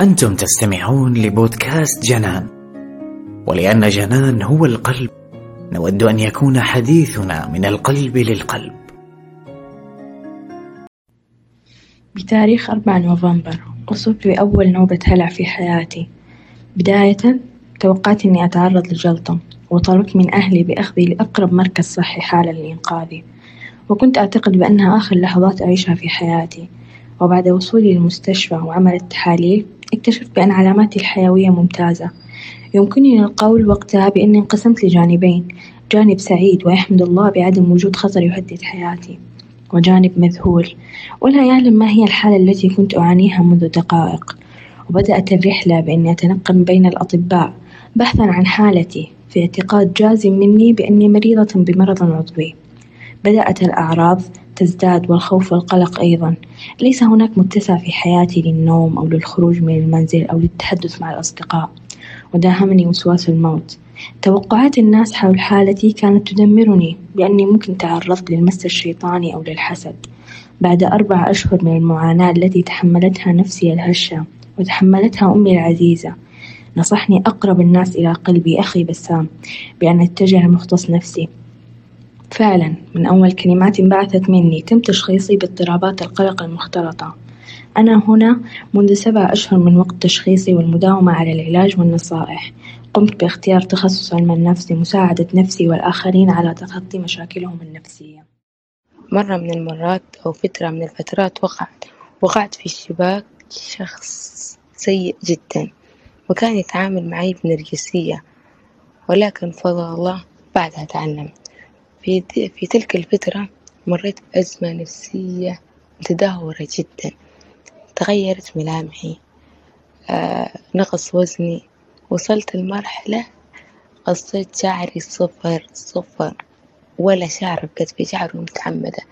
أنتم تستمعون لبودكاست جنان ولأن جنان هو القلب نود أن يكون حديثنا من القلب للقلب. بتاريخ 4 نوفمبر أصبت بأول نوبة هلع في حياتي. بداية توقعت إني أتعرض لجلطة وطلبت من أهلي بأخذي لأقرب مركز صحي حالا لإنقاذي وكنت أعتقد بأنها آخر لحظات أعيشها في حياتي. وبعد وصولي للمستشفى وعمل التحاليل اكتشفت بأن علاماتي الحيوية ممتازة. يمكنني القول وقتها بأني انقسمت لجانبين جانب سعيد ويحمد الله بعدم وجود خطر يهدد حياتي وجانب مذهول. ولا يعلم ما هي الحالة التي كنت أعانيها منذ دقائق. وبدأت الرحلة بإني أتنقل بين الأطباء بحثا عن حالتي في اعتقاد جازم مني بأني مريضة بمرض عضوي. بدأت الأعراض تزداد والخوف والقلق أيضا. ليس هناك متسع في حياتي للنوم أو للخروج من المنزل أو للتحدث مع الأصدقاء. وداهمني وسواس الموت. توقعات الناس حول حالتي كانت تدمرني بأني ممكن تعرضت للمس الشيطاني أو للحسد. بعد أربع أشهر من المعاناة التي تحملتها نفسي الهشة وتحملتها أمي العزيزة نصحني أقرب الناس إلى قلبي أخي بسام بأن أتجه لمختص نفسي. فعلا من أول كلمات انبعثت مني تم تشخيصي باضطرابات القلق المختلطة. أنا هنا منذ سبع أشهر من وقت تشخيصي والمداومة على العلاج والنصائح. قمت باختيار تخصص علم النفس لمساعدة نفسي والآخرين على تخطي مشاكلهم النفسية. مرة من المرات أو فترة من الفترات وقعت وقعت في شباك شخص سيء جدا وكان يتعامل معي بنرجسية ولكن فضل الله بعدها تعلمت في, في تلك الفترة مريت بأزمة نفسية متدهورة جدا. تغيرت ملامحي. آه نقص وزني. وصلت لمرحلة قصيت شعري صفر صفر. ولا شعر بكتفي شعر متعمدة.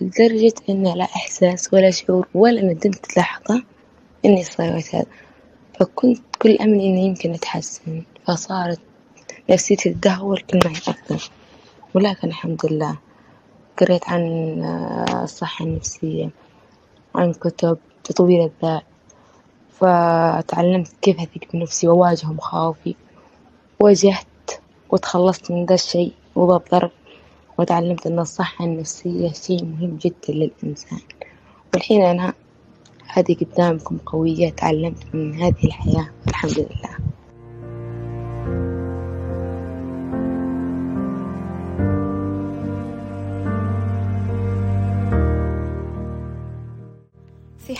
لدرجة إنه لا إحساس ولا شعور ولا ندمت لحظة إني سويت هذا فكنت كل أملي إني يمكن أتحسن. فصارت نفسيتي تدهور كل ما هي ولكن الحمد لله قريت عن الصحة النفسية عن كتب تطوير الذات فتعلمت كيف أثق بنفسي وأواجه مخاوفي واجهت وتخلصت من ذا الشيء وذا الضرر وتعلمت أن الصحة النفسية شيء مهم جدا للإنسان. والحين أنا هذه قدامكم قوية تعلمت من هذه الحياة الحمد لله.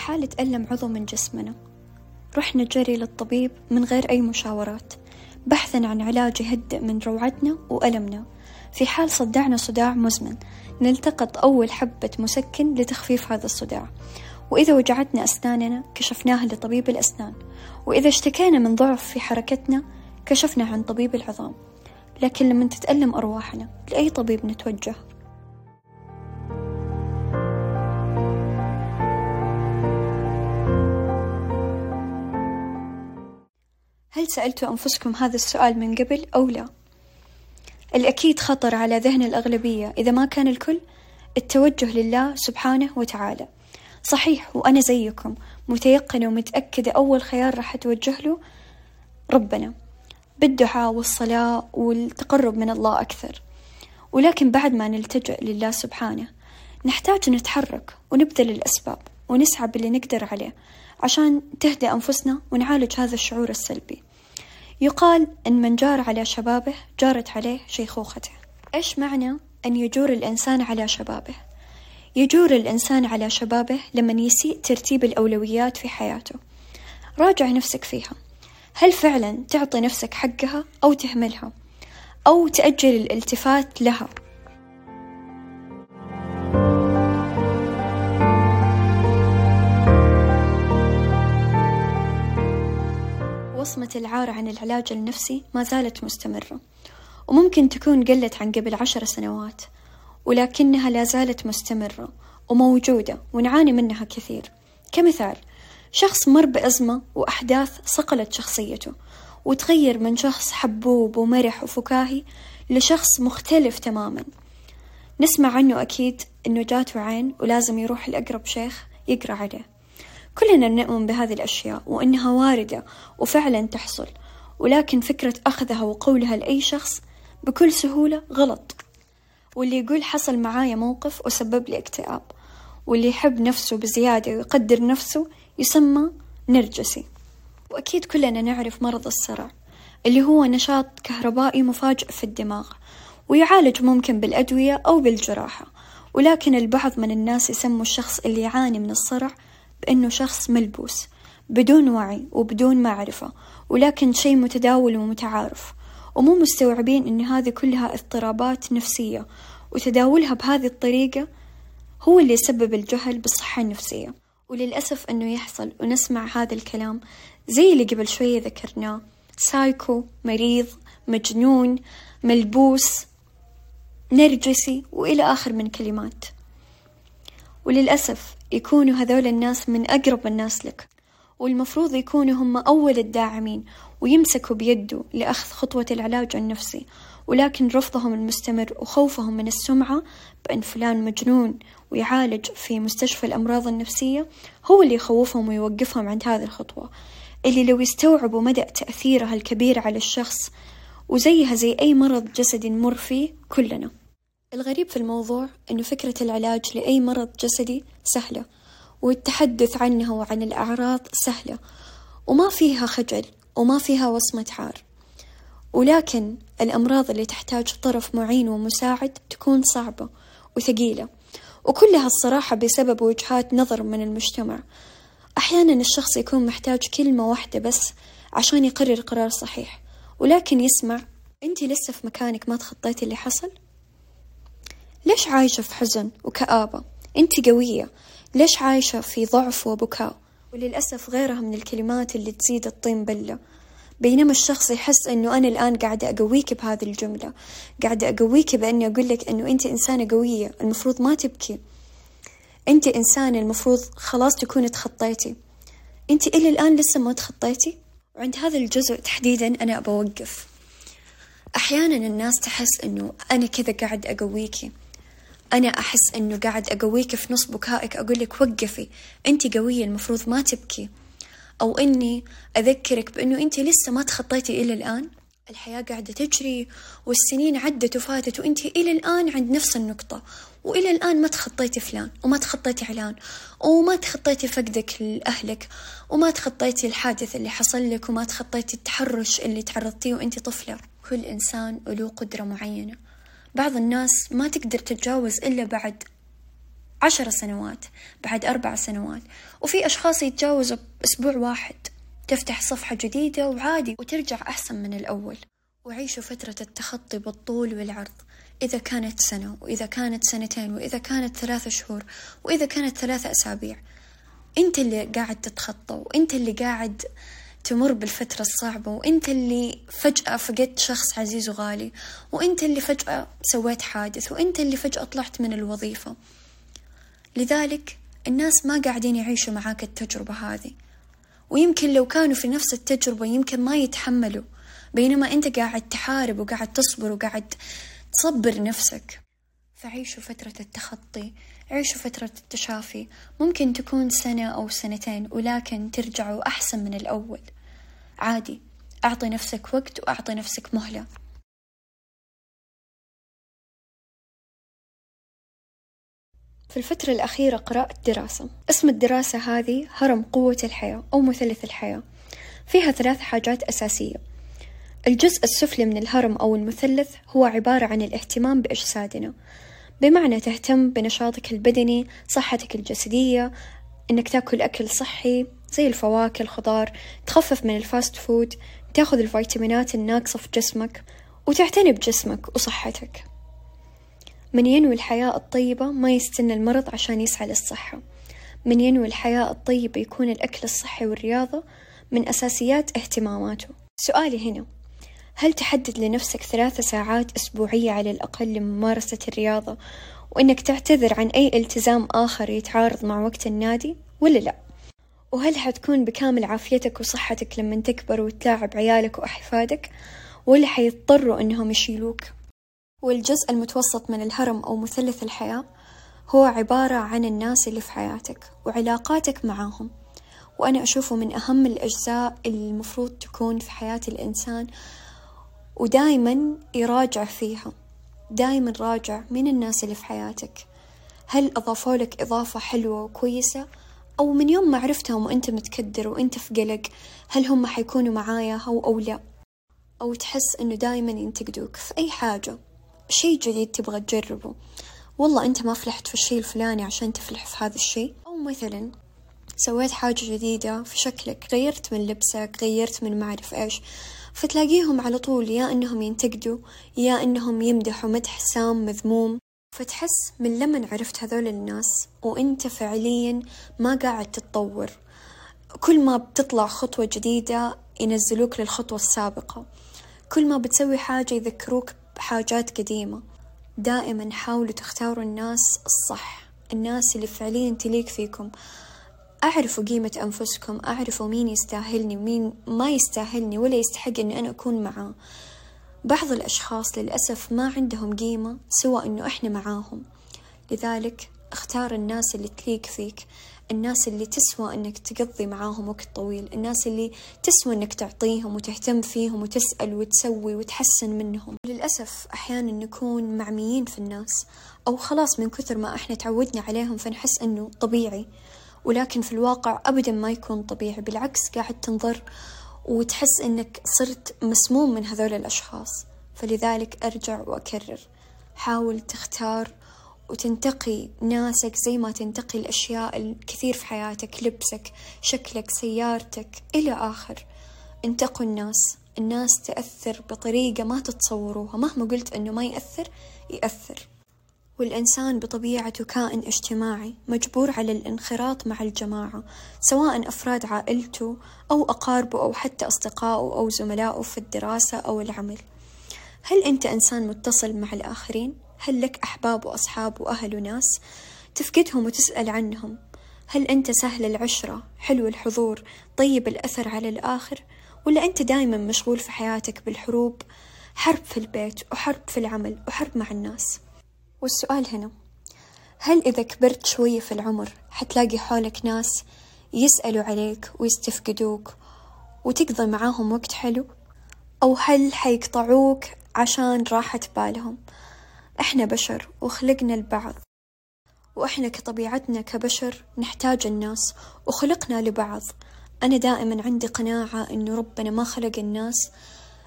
في حالة ألم عضو من جسمنا. رحنا جري للطبيب من غير أي مشاورات. بحثا عن علاج يهدئ من روعتنا وألمنا. في حال صدعنا صداع مزمن نلتقط أول حبة مسكن لتخفيف هذا الصداع. وإذا وجعتنا أسناننا كشفناها لطبيب الأسنان. وإذا اشتكينا من ضعف في حركتنا كشفنا عن طبيب العظام. لكن لما تتألم أرواحنا لأي طبيب نتوجه؟ هل سألتوا أنفسكم هذا السؤال من قبل أو لا؟ الأكيد خطر على ذهن الأغلبية إذا ما كان الكل التوجه لله سبحانه وتعالى. صحيح وأنا زيكم متيقنة ومتأكدة أول خيار راح أتوجه له ربنا بالدعاء والصلاة والتقرب من الله أكثر. ولكن بعد ما نلتجئ لله سبحانه نحتاج نتحرك ونبذل الأسباب. ونسعى باللي نقدر عليه عشان تهدى أنفسنا ونعالج هذا الشعور السلبي. يقال أن من جار على شبابه جارت عليه شيخوخته. إيش معنى أن يجور الإنسان على شبابه؟ يجور الإنسان على شبابه لمن يسيء ترتيب الأولويات في حياته. راجع نفسك فيها. هل فعلا تعطي نفسك حقها أو تهملها؟ أو تأجل الالتفات لها؟ وصمة العار عن العلاج النفسي ما زالت مستمرة وممكن تكون قلت عن قبل عشر سنوات ولكنها لا زالت مستمرة وموجودة ونعاني منها كثير. كمثال شخص مر بأزمة وأحداث صقلت شخصيته وتغير من شخص حبوب ومرح وفكاهي لشخص مختلف تماما. نسمع عنه أكيد إنه جاته عين ولازم يروح لأقرب شيخ يقرأ عليه. كلنا نؤمن بهذه الأشياء وإنها واردة وفعلا تحصل ولكن فكرة أخذها وقولها لأي شخص بكل سهولة غلط. واللي يقول حصل معايا موقف وسبب لي اكتئاب واللي يحب نفسه بزيادة ويقدر نفسه يسمى نرجسي. وأكيد كلنا نعرف مرض الصرع اللي هو نشاط كهربائي مفاجئ في الدماغ ويعالج ممكن بالأدوية أو بالجراحة. ولكن البعض من الناس يسموا الشخص اللي يعاني من الصرع بأنه شخص ملبوس بدون وعي وبدون معرفة ولكن شيء متداول ومتعارف. ومو مستوعبين أن هذه كلها اضطرابات نفسية وتداولها بهذه الطريقة هو اللي يسبب الجهل بالصحة النفسية. وللأسف أنه يحصل ونسمع هذا الكلام زي اللي قبل شوية ذكرناه. سايكو مريض مجنون ملبوس نرجسي وإلى آخر من كلمات. وللأسف يكونوا هذول الناس من أقرب الناس لك. والمفروض يكونوا هم أول الداعمين ويمسكوا بيده لأخذ خطوة العلاج النفسي ولكن رفضهم المستمر وخوفهم من السمعة بأن فلان مجنون ويعالج في مستشفى الأمراض النفسية هو اللي يخوفهم ويوقفهم عند هذه الخطوة. اللي لو يستوعبوا مدى تأثيرها الكبير على الشخص وزيها زي أي مرض جسدي نمر فيه كلنا. الغريب في الموضوع أنه فكرة العلاج لأي مرض جسدي سهلة والتحدث عنها وعن الأعراض سهلة وما فيها خجل وما فيها وصمة عار ولكن الأمراض اللي تحتاج طرف معين ومساعد تكون صعبة وثقيلة وكلها الصراحة بسبب وجهات نظر من المجتمع أحيانا الشخص يكون محتاج كلمة واحدة بس عشان يقرر قرار صحيح ولكن يسمع أنت لسه في مكانك ما تخطيتي اللي حصل؟ ليش عايشة في حزن وكآبة؟ أنت قوية. ليش عايشة في ضعف وبكاء؟ وللأسف غيرها من الكلمات اللي تزيد الطين بلة. بينما الشخص يحس إنه أنا الآن قاعدة أقويك بهذه الجملة. قاعدة أقويك بأني أقول لك إنه أنت إنسانة قوية. المفروض ما تبكي. أنت إنسانة المفروض خلاص تكوني تخطيتي. أنت إلى الآن لسه ما تخطيتي؟ وعند هذا الجزء تحديدا أنا بوقف أحيانا الناس تحس إنه أنا كذا قاعد اقويكي أنا أحس إنه قاعد أقويك في نص بكائك أقول لك وقفي أنت قوية المفروض ما تبكي. أو إني أذكرك بإنه أنت لسه ما تخطيتي إلى الآن. الحياة قاعدة تجري والسنين عدت وفاتت وأنت إلى الآن عند نفس النقطة. وإلى الآن ما تخطيتي فلان وما تخطيتي علان وما تخطيتي فقدك لأهلك وما تخطيتي الحادث اللي حصل لك وما تخطيتي التحرش اللي تعرضتيه وأنت طفلة. كل إنسان له قدرة معينة. بعض الناس ما تقدر تتجاوز إلا بعد عشر سنوات بعد أربع سنوات. وفي أشخاص يتجاوزوا بأسبوع واحد. تفتح صفحة جديدة وعادي وترجع أحسن من الأول. وعيشوا فترة التخطي بالطول والعرض. إذا كانت سنة وإذا كانت سنتين وإذا كانت ثلاثة شهور وإذا كانت ثلاثة أسابيع. أنت اللي قاعد تتخطى وأنت اللي قاعد تمر بالفترة الصعبة وأنت اللي فجأة فقدت شخص عزيز وغالي وأنت اللي فجأة سويت حادث وأنت اللي فجأة طلعت من الوظيفة. لذلك الناس ما قاعدين يعيشوا معاك التجربة هذه. ويمكن لو كانوا في نفس التجربة يمكن ما يتحملوا بينما أنت قاعد تحارب وقاعد تصبر وقاعد تصبر نفسك. فعيشوا فترة التخطي عيشوا فترة التشافي. ممكن تكون سنة أو سنتين ولكن ترجعوا أحسن من الأول. عادي. أعطي نفسك وقت وأعطي نفسك مهلة. في الفترة الأخيرة قرأت دراسة. اسم الدراسة هذه هرم قوة الحياة أو مثلث الحياة. فيها ثلاث حاجات أساسية. الجزء السفلي من الهرم أو المثلث هو عبارة عن الاهتمام بأجسادنا. بمعنى تهتم بنشاطك البدني صحتك الجسدية إنك تاكل أكل صحي زي الفواكه الخضار تخفف من ال fast food تاخذ الفيتامينات الناقصة في جسمك وتعتني بجسمك وصحتك. من ينوي الحياة الطيبة ما يستنى المرض عشان يسعى للصحة. من ينوي الحياة الطيبة يكون الأكل الصحي والرياضة من أساسيات اهتماماته. سؤالي هنا هل تحدد لنفسك ثلاثة ساعات أسبوعية على الأقل لممارسة الرياضة وإنك تعتذر عن أي التزام آخر يتعارض مع وقت النادي ولا لأ؟ وهل حتكون بكامل عافيتك وصحتك لما تكبر وتلاعب عيالك وأحفادك؟ ولا حيضطروا إنهم يشيلوك؟ والجزء المتوسط من الهرم أو مثلث الحياة هو عبارة عن الناس اللي في حياتك وعلاقاتك معاهم. وأنا أشوفه من أهم الأجزاء اللي المفروض تكون في حياة الإنسان ودايما يراجع فيها دايما راجع من الناس اللي في حياتك. هل أضافوا لك إضافة حلوة وكويسة؟ أو من يوم ما عرفتهم وأنت متكدر وأنت في قلق هل هم حيكونوا معايا أو أو لا؟ أو تحس إنه دايما ينتقدوك في أي حاجة؟ شي جديد تبغى تجربه. والله أنت ما فلحت في الشي الفلاني عشان تفلح في هذا الشي أو مثلا سويت حاجة جديدة في شكلك غيرت من لبسك غيرت من معرف إيش فتلاقيهم على طول يا إنهم ينتقدوا يا إنهم يمدحوا مدح سام مذموم. فتحس من لمن عرفت هذول الناس وإنت فعليا ما قاعد تتطور. كل ما بتطلع خطوة جديدة ينزلوك للخطوة السابقة. كل ما بتسوي حاجة يذكروك بحاجات قديمة. دائما حاولوا تختاروا الناس الصح الناس اللي فعليا تليق فيكم. أعرفوا قيمة أنفسكم أعرفوا مين يستاهلني ومين ما يستاهلني ولا يستحق أني أنا أكون معاه. بعض الأشخاص للأسف ما عندهم قيمة سوى أنه إحنا معاهم. لذلك اختار الناس اللي تليق فيك الناس اللي تسوى أنك تقضي معاهم وقت طويل الناس اللي تسوى أنك تعطيهم وتهتم فيهم وتسأل وتسوي وتحسن منهم. للأسف أحيانا نكون معميين في الناس أو خلاص من كثر ما إحنا تعودنا عليهم فنحس أنه طبيعي. ولكن في الواقع أبدا ما يكون طبيعي بالعكس قاعد تنظر وتحس إنك صرت مسموم من هذول الأشخاص. فلذلك أرجع وأكرر. حاول تختار وتنتقي ناسك زي ما تنتقي الأشياء الكثير في حياتك لبسك شكلك سيارتك إلى آخر. انتقوا الناس. الناس تأثر بطريقة ما تتصوروها. مهما قلت أنه ما يأثر يأثر. والإنسان بطبيعته كائن اجتماعي مجبور على الانخراط مع الجماعة سواء أفراد عائلته أو أقاربه أو حتى أصدقائه أو زملائه في الدراسة أو العمل هل أنت إنسان متصل مع الآخرين؟ هل لك أحباب وأصحاب وأهل وناس؟ تفقدهم وتسأل عنهم هل أنت سهل العشرة، حلو الحضور، طيب الأثر على الآخر؟ ولا أنت دايما مشغول في حياتك بالحروب؟ حرب في البيت وحرب في العمل وحرب مع الناس والسؤال هنا هل إذا كبرت شوية في العمر حتلاقي حولك ناس يسألوا عليك ويستفقدوك وتقضي معاهم وقت حلو؟ أو هل حيقطعوك عشان راحة بالهم؟ إحنا بشر وخلقنا البعض وإحنا كطبيعتنا كبشر نحتاج الناس وخلقنا لبعض. أنا دائما عندي قناعة إنه ربنا ما خلق الناس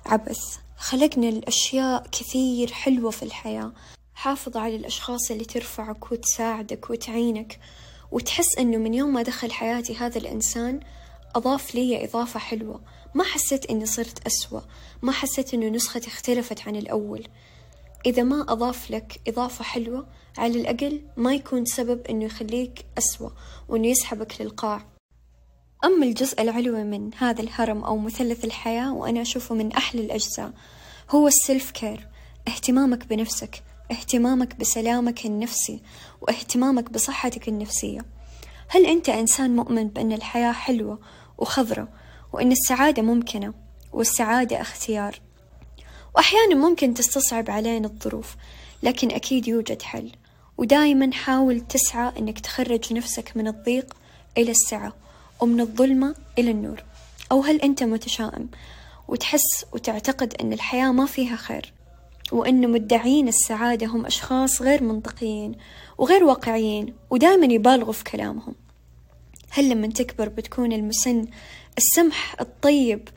عبث خلقنا الأشياء كثير حلوة في الحياة. حافظ على الأشخاص اللي ترفعك وتساعدك وتعينك وتحس إنه من يوم ما دخل حياتي هذا الإنسان أضاف لي إضافة حلوة. ما حسيت إني صرت أسوأ ما حسيت إنه نسختي اختلفت عن الأول. إذا ما أضاف لك إضافة حلوة على الأقل ما يكون سبب إنه يخليك أسوأ وإنه يسحبك للقاع. أما الجزء العلوي من هذا الهرم أو مثلث الحياة وأنا أشوفه من أحلى الأجزاء هو السيلف كير اهتمامك بنفسك. اهتمامك بسلامك النفسي واهتمامك بصحتك النفسية. هل أنت إنسان مؤمن بأن الحياة حلوة وخضرة وأن السعادة ممكنة والسعادة اختيار؟ وأحيانا ممكن تستصعب علينا الظروف لكن أكيد يوجد حل. ودايما حاول تسعى أنك تخرج نفسك من الضيق إلى السعة ومن الظلمة إلى النور. أو هل أنت متشائم وتحس وتعتقد أن الحياة ما فيها خير؟ وأن مدعين السعادة هم أشخاص غير منطقيين وغير واقعيين ودائما يبالغوا في كلامهم. هل لما تكبر بتكون المسن السمح الطيب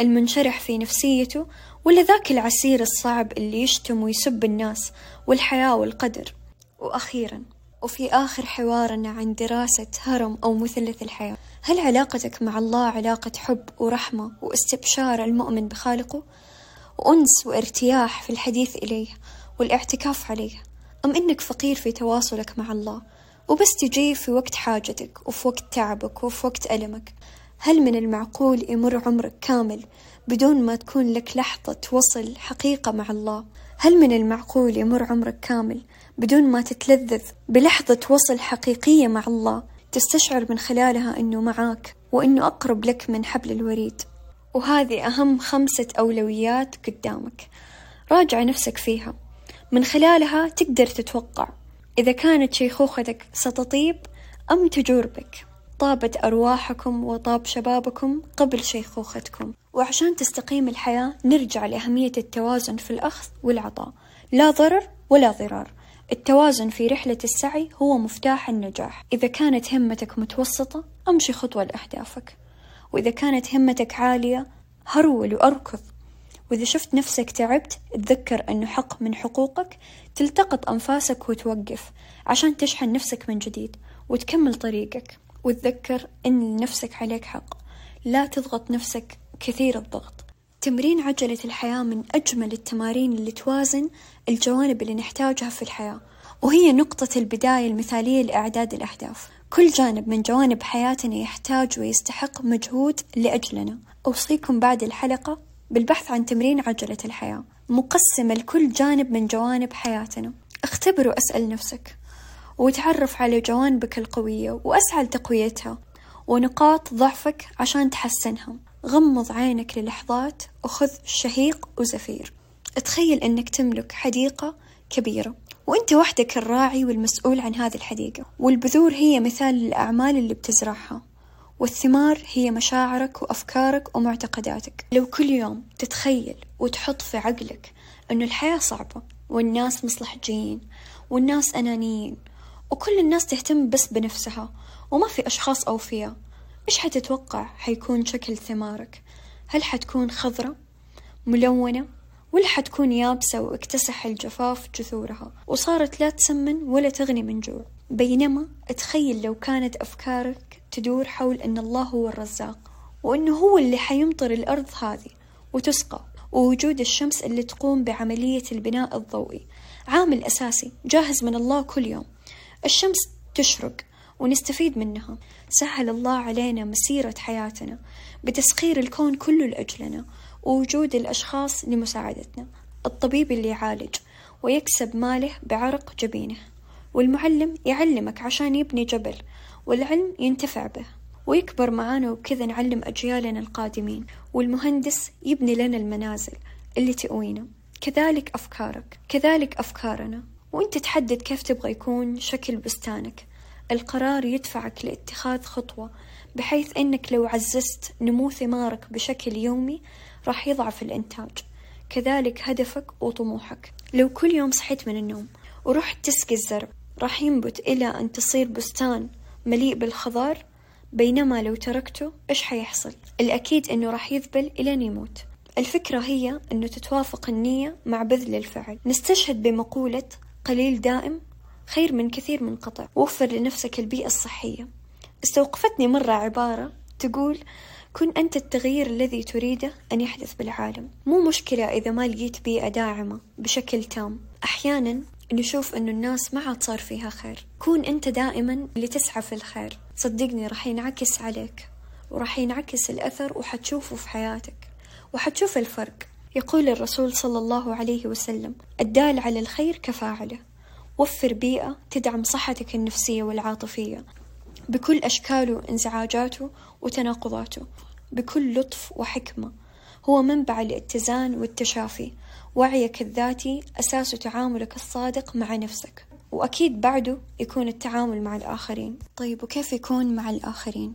المنشرح في نفسيته ولا ذاك العسير الصعب اللي يشتم ويسب الناس والحياة والقدر؟ وأخيرا وفي آخر حوارنا عن دراسة هرم أو مثلث الحياة هل علاقتك مع الله علاقة حب ورحمة واستبشار المؤمن بخالقه؟ وأنس وارتياح في الحديث إليه والاعتكاف عليه. أم إنك فقير في تواصلك مع الله وبس تجي في وقت حاجتك وفي وقت تعبك وفي وقت ألمك. هل من المعقول يمر عمرك كامل بدون ما تكون لك لحظة وصل حقيقة مع الله؟ هل من المعقول يمر عمرك كامل بدون ما تتلذذ بلحظة وصل حقيقية مع الله تستشعر من خلالها أنه معاك وأنه أقرب لك من حبل الوريد؟ وهذه أهم خمسة أولويات قدامك. راجع نفسك فيها. من خلالها تقدر تتوقع إذا كانت شيخوختك ستطيب أم تجور بك. طابت أرواحكم وطاب شبابكم قبل شيخوختكم. وعشان تستقيم الحياة نرجع لأهمية التوازن في الأخذ والعطاء. لا ضرر ولا ضرار. التوازن في رحلة السعي هو مفتاح النجاح. إذا كانت همتك متوسطة أمشي خطوة لأهدافك. وإذا كانت همتك عالية هرول وأركض. وإذا شفت نفسك تعبت تذكر أنه حق من حقوقك تلتقط أنفاسك وتوقف عشان تشحن نفسك من جديد وتكمل طريقك. وتذكر أن لنفسك عليك حق لا تضغط نفسك كثير الضغط. تمرين عجلة الحياة من أجمل التمارين اللي توازن الجوانب اللي نحتاجها في الحياة وهي نقطة البداية المثالية لإعداد الأهداف. كل جانب من جوانب حياتنا يحتاج ويستحق مجهود لأجلنا. أوصيكم بعد الحلقة بالبحث عن تمرين عجلة الحياة مقسمة لكل جانب من جوانب حياتنا. اختبر واسأل نفسك وتعرف على جوانبك القوية واسعى لتقويتها ونقاط ضعفك عشان تحسنها. غمض عينك للحظات وخذ شهيق وزفير. تخيل أنك تملك حديقة كبيرة. وأنت وحدك الراعي والمسؤول عن هذه الحديقة. والبذور هي مثال للأعمال اللي بتزرعها. والثمار هي مشاعرك وأفكارك ومعتقداتك. لو كل يوم تتخيل وتحط في عقلك أنه الحياة صعبة والناس مصلحجيين والناس أنانيين وكل الناس تهتم بس بنفسها وما في أشخاص أوفياء إيش حتتوقع حيكون شكل ثمارك؟ هل حتكون خضرة ملونة ولا حتكون يابسة واكتسح الجفاف جذورها وصارت لا تسمن ولا تغني من جوع. بينما تخيل لو كانت أفكارك تدور حول أن الله هو الرزاق وأنه هو اللي حيمطر الأرض هذه وتسقى ووجود الشمس اللي تقوم بعملية البناء الضوئي. عامل أساسي جاهز من الله كل يوم. الشمس تشرق ونستفيد منها. سهل الله علينا مسيرة حياتنا بتسخير الكون كله لأجلنا. ووجود الأشخاص لمساعدتنا. الطبيب اللي يعالج ويكسب ماله بعرق جبينه. والمعلم يعلمك عشان يبني جبل والعلم ينتفع به. ويكبر معانا وبكذا نعلم أجيالنا القادمين. والمهندس يبني لنا المنازل اللي تأوينا كذلك أفكارك كذلك أفكارنا. وأنت تحدد كيف تبغى يكون شكل بستانك. القرار يدفعك لاتخاذ خطوة بحيث إنك لو عززت نمو ثمارك بشكل يومي راح يضعف الإنتاج. كذلك هدفك وطموحك. لو كل يوم صحيت من النوم ورحت تسقي الزرع راح ينبت إلى أن تصير بستان مليء بالخضار. بينما لو تركته إيش حيحصل؟ الأكيد إنه راح يذبل إلى يموت. الفكرة هي أنه تتوافق النية مع بذل الفعل. نستشهد بمقولة قليل دائم خير من كثير منقطع وفر لنفسك البيئة الصحية. استوقفتني مرة عبارة تقول كن أنت التغيير الذي تريده أن يحدث بالعالم. مو مشكلة إذا ما لقيت بيئة داعمة بشكل تام. أحيانا نشوف أنه الناس ما عاد صار فيها خير. كون أنت دائما اللي تسعى في الخير. صدقني راح ينعكس عليك وراح ينعكس الأثر وحتشوفه في حياتك وحتشوف الفرق. يقول الرسول صلى الله عليه وسلم الدال على الخير كفاعله. وفر بيئة تدعم صحتك النفسية والعاطفية. بكل أشكاله وانزعاجاته وتناقضاته. بكل لطف وحكمة. هو منبع الاتزان والتشافي. وعيك الذاتي أساس تعاملك الصادق مع نفسك. وأكيد بعده يكون التعامل مع الآخرين. طيب وكيف يكون مع الآخرين؟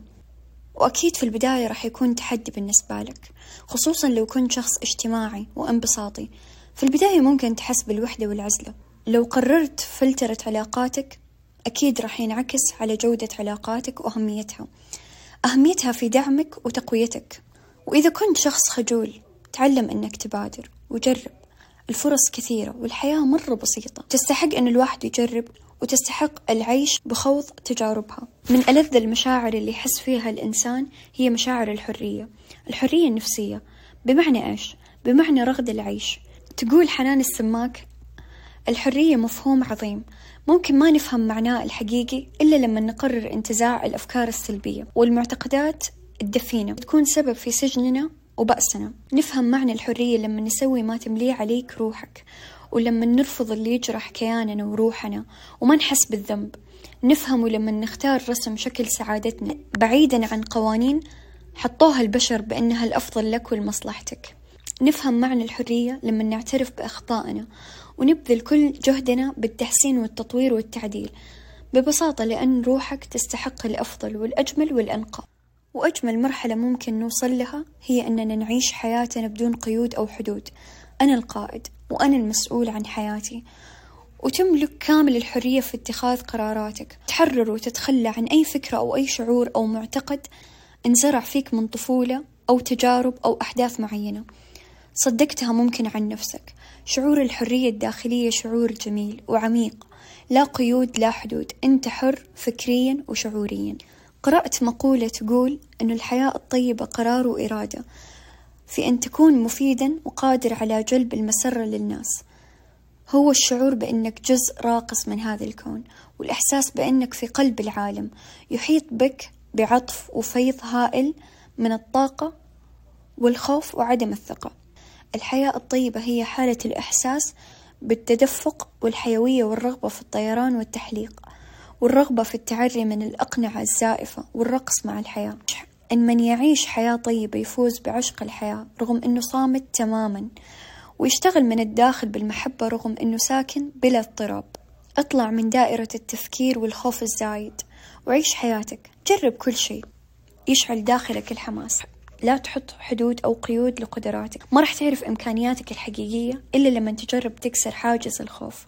وأكيد في البداية راح يكون تحدي بالنسبة لك خصوصا لو كنت شخص اجتماعي وانبساطي. في البداية ممكن تحس بالوحدة والعزلة. لو قررت فلترة علاقاتك أكيد راح ينعكس على جودة علاقاتك وأهميتها. أهميتها في دعمك وتقويتك. وإذا كنت شخص خجول تعلم أنك تبادر وجرب. الفرص كثيرة والحياة مرة بسيطة. تستحق أن الواحد يجرب وتستحق العيش بخوض تجاربها. من ألذ المشاعر اللي يحس فيها الإنسان هي مشاعر الحرية. الحرية النفسية. بمعنى إيش؟ بمعنى رغد العيش. تقول حنان السماك الحرية مفهوم عظيم. ممكن ما نفهم معناه الحقيقي إلا لما نقرر انتزاع الأفكار السلبية والمعتقدات الدفينة. تكون سبب في سجننا وبأسنا. نفهم معنى الحرية لما نسوي ما تمليه عليك روحك ولما نرفض اللي يجرح كياننا وروحنا وما نحس بالذنب. نفهمه لما نختار رسم شكل سعادتنا بعيدا عن قوانين حطوها البشر بأنها الأفضل لك ولمصلحتك. نفهم معنى الحرية لما نعترف بأخطائنا ونبذل كل جهدنا بالتحسين والتطوير والتعديل ببساطة لأن روحك تستحق الأفضل والأجمل والأنقى. وأجمل مرحلة ممكن نوصل لها هي أننا نعيش حياتنا بدون قيود أو حدود. أنا القائد وأنا المسؤول عن حياتي. وتملك كامل الحرية في اتخاذ قراراتك. تحرر وتتخلى عن أي فكرة أو أي شعور أو معتقد انزرع فيك من طفولة أو تجارب أو أحداث معينة. صدقتها ممكن عن نفسك. شعور الحرية الداخلية شعور جميل وعميق. لا قيود لا حدود. أنت حر فكريا وشعوريا. قرأت مقولة تقول أن الحياة الطيبة قرار وإرادة في أن تكون مفيدا وقادر على جلب المسرة للناس. هو الشعور بأنك جزء راقص من هذا الكون والإحساس بأنك في قلب العالم. يحيط بك بعطف وفيض هائل من الطاقة والخوف وعدم الثقة. الحياة الطيبة هي حالة الإحساس بالتدفق والحيوية والرغبة في الطيران والتحليق والرغبة في التعري من الأقنعة الزائفة والرقص مع الحياة. إن من يعيش حياة طيبة يفوز بعشق الحياة رغم أنه صامت تماما ويشتغل من الداخل بالمحبة رغم أنه ساكن بلا اضطراب. اطلع من دائرة التفكير والخوف الزايد وعيش حياتك جرب كل شيء يشعل داخلك الحماس. لا تحط حدود أو قيود لقدراتك. ما راح تعرف إمكانياتك الحقيقية إلا لما تجرب تكسر حاجز الخوف.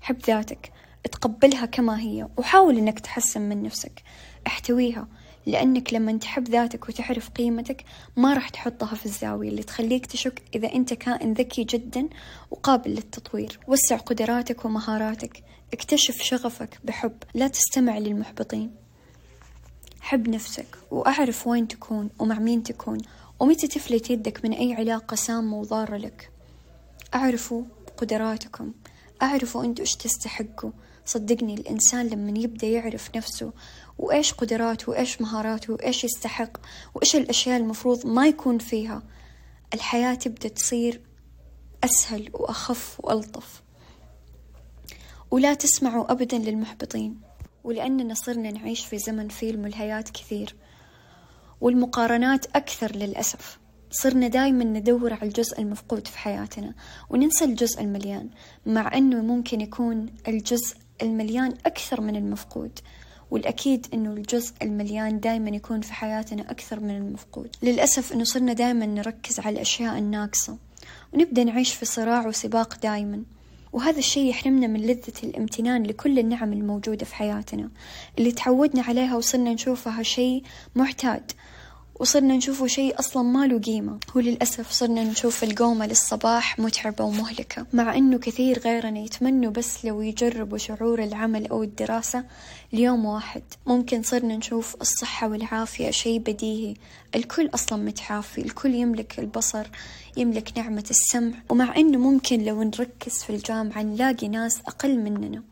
حب ذاتك تقبلها كما هي وحاول إنك تحسن من نفسك. احتويها لأنك لما تحب ذاتك وتعرف قيمتك ما راح تحطها في الزاوية اللي تخليك تشك إذا أنت كائن ذكي جدا وقابل للتطوير. وسع قدراتك ومهاراتك. اكتشف شغفك بحب. لا تستمع للمحبطين. حب نفسك وأعرف وين تكون ومع مين تكون ومتى تفلت يدك من أي علاقة سامة وضارة لك. أعرفوا قدراتكم. أعرفوا أنتوا إيش تستحقوا. صدقني الإنسان لما يبدأ يعرف نفسه وإيش قدراته وإيش مهاراته وإيش يستحق وإيش الأشياء المفروض ما يكون فيها الحياة تبدأ تصير أسهل وأخف وألطف. ولا تسمعوا أبدا للمحبطين. ولأننا صرنا نعيش في زمن فيه الملهيات كثير. والمقارنات أكثر للأسف. صرنا دايما ندور على الجزء المفقود في حياتنا وننسى الجزء المليان مع أنه ممكن يكون الجزء المليان أكثر من المفقود. والأكيد أنه الجزء المليان دايما يكون في حياتنا أكثر من المفقود. للأسف أنه صرنا دايما نركز على الأشياء الناقصة ونبدأ نعيش في صراع وسباق دايما. وهذا الشيء يحرمنا من لذة الامتنان لكل النعم الموجودة في حياتنا. اللي تعودنا عليها وصرنا نشوفها شيء معتاد وصرنا نشوفه شيء أصلا ما له قيمة. وللأسف صرنا نشوف القومة للصباح متعبة ومهلكة. مع أنه كثير غيرنا يتمنوا بس لو يجربوا شعور العمل أو الدراسة ليوم واحد ممكن صرنا نشوف الصحة والعافية شيء بديهي. الكل أصلا متعافي الكل يملك البصر يملك نعمة السمع. ومع أنه ممكن لو نركز في الجامعة نلاقي ناس أقل مننا.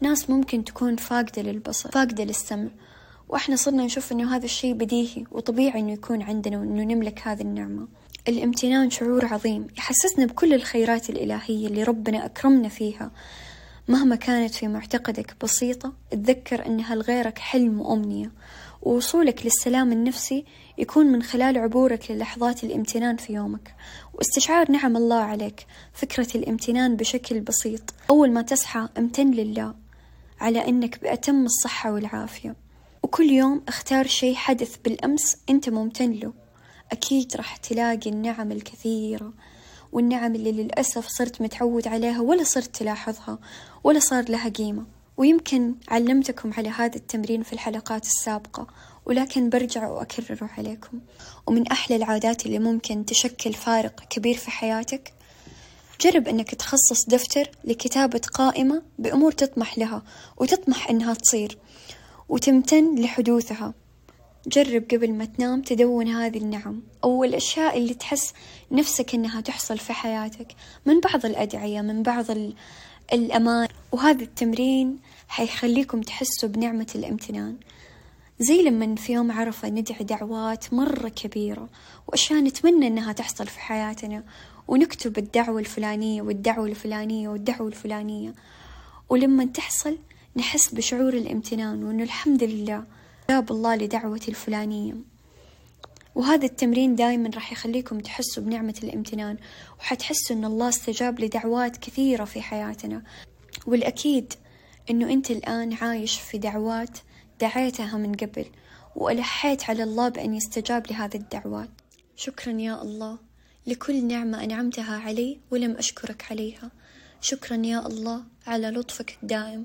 ناس ممكن تكون فاقدة للبصر فاقدة للسمع. وإحنا صرنا نشوف إنه هذا الشيء بديهي وطبيعي إنه يكون عندنا وإنه نملك هذه النعمة. الامتنان شعور عظيم يحسسنا بكل الخيرات الإلهية اللي ربنا أكرمنا فيها. مهما كانت في معتقدك بسيطة تذكر أنها لغيرك حلم وأمنية. ووصولك للسلام النفسي يكون من خلال عبورك للحظات الامتنان في يومك. واستشعار نعم الله عليك فكرة الامتنان بشكل بسيط. أول ما تصحى امتن لله على أنك بأتم الصحة والعافية. وكل يوم اختار شيء حدث بالأمس أنت ممتن له. أكيد راح تلاقي النعم الكثيرة والنعم اللي للأسف صرت متعود عليها ولا صرت تلاحظها ولا صار لها قيمة. ويمكن علمتكم على هذا التمرين في الحلقات السابقة ولكن برجع وأكرره عليكم. ومن أحلى العادات اللي ممكن تشكل فارق كبير في حياتك جرب أنك تخصص دفتر لكتابة قائمة بأمور تطمح لها وتطمح أنها تصير. وتمتن لحدوثها. جرب قبل ما تنام تدون هذه النعم. أو الأشياء اللي تحس نفسك أنها تحصل في حياتك. من بعض الأدعية من بعض الأمان. وهذا التمرين حيخليكم تحسوا بنعمة الامتنان. زي لما في يوم عرفة ندعي دعوات مرة كبيرة وأشياء نتمنى أنها تحصل في حياتنا. ونكتب الدعوة الفلانية والدعوة الفلانية والدعوة الفلانية. ولما تحصل نحس بشعور الامتنان وأنه الحمد لله. جاب الله لدعوتي الفلانية. وهذا التمرين دايما راح يخليكم تحسوا بنعمة الامتنان وحتحسوا إن الله استجاب لدعوات كثيرة في حياتنا. والأكيد إنه أنت الآن عايش في دعوات دعيتها من قبل وألحيت على الله بأن يستجاب لهذه الدعوات. شكرا يا الله. لكل نعمة أنعمتها علي ولم أشكرك عليها. شكرا يا الله على لطفك الدائم.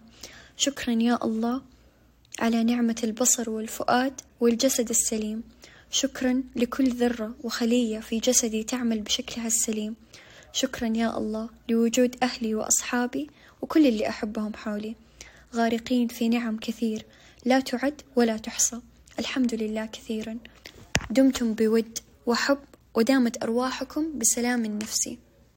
شكرا يا الله على نعمة البصر والفؤاد والجسد السليم. شكرا لكل ذرة وخلية في جسدي تعمل بشكلها السليم. شكرا يا الله لوجود أهلي وأصحابي وكل اللي أحبهم حولي. غارقين في نعم كثير. لا تعد ولا تحصى. الحمد لله كثيرا. دمتم بود وحب ودامت أرواحكم بسلام نفسي.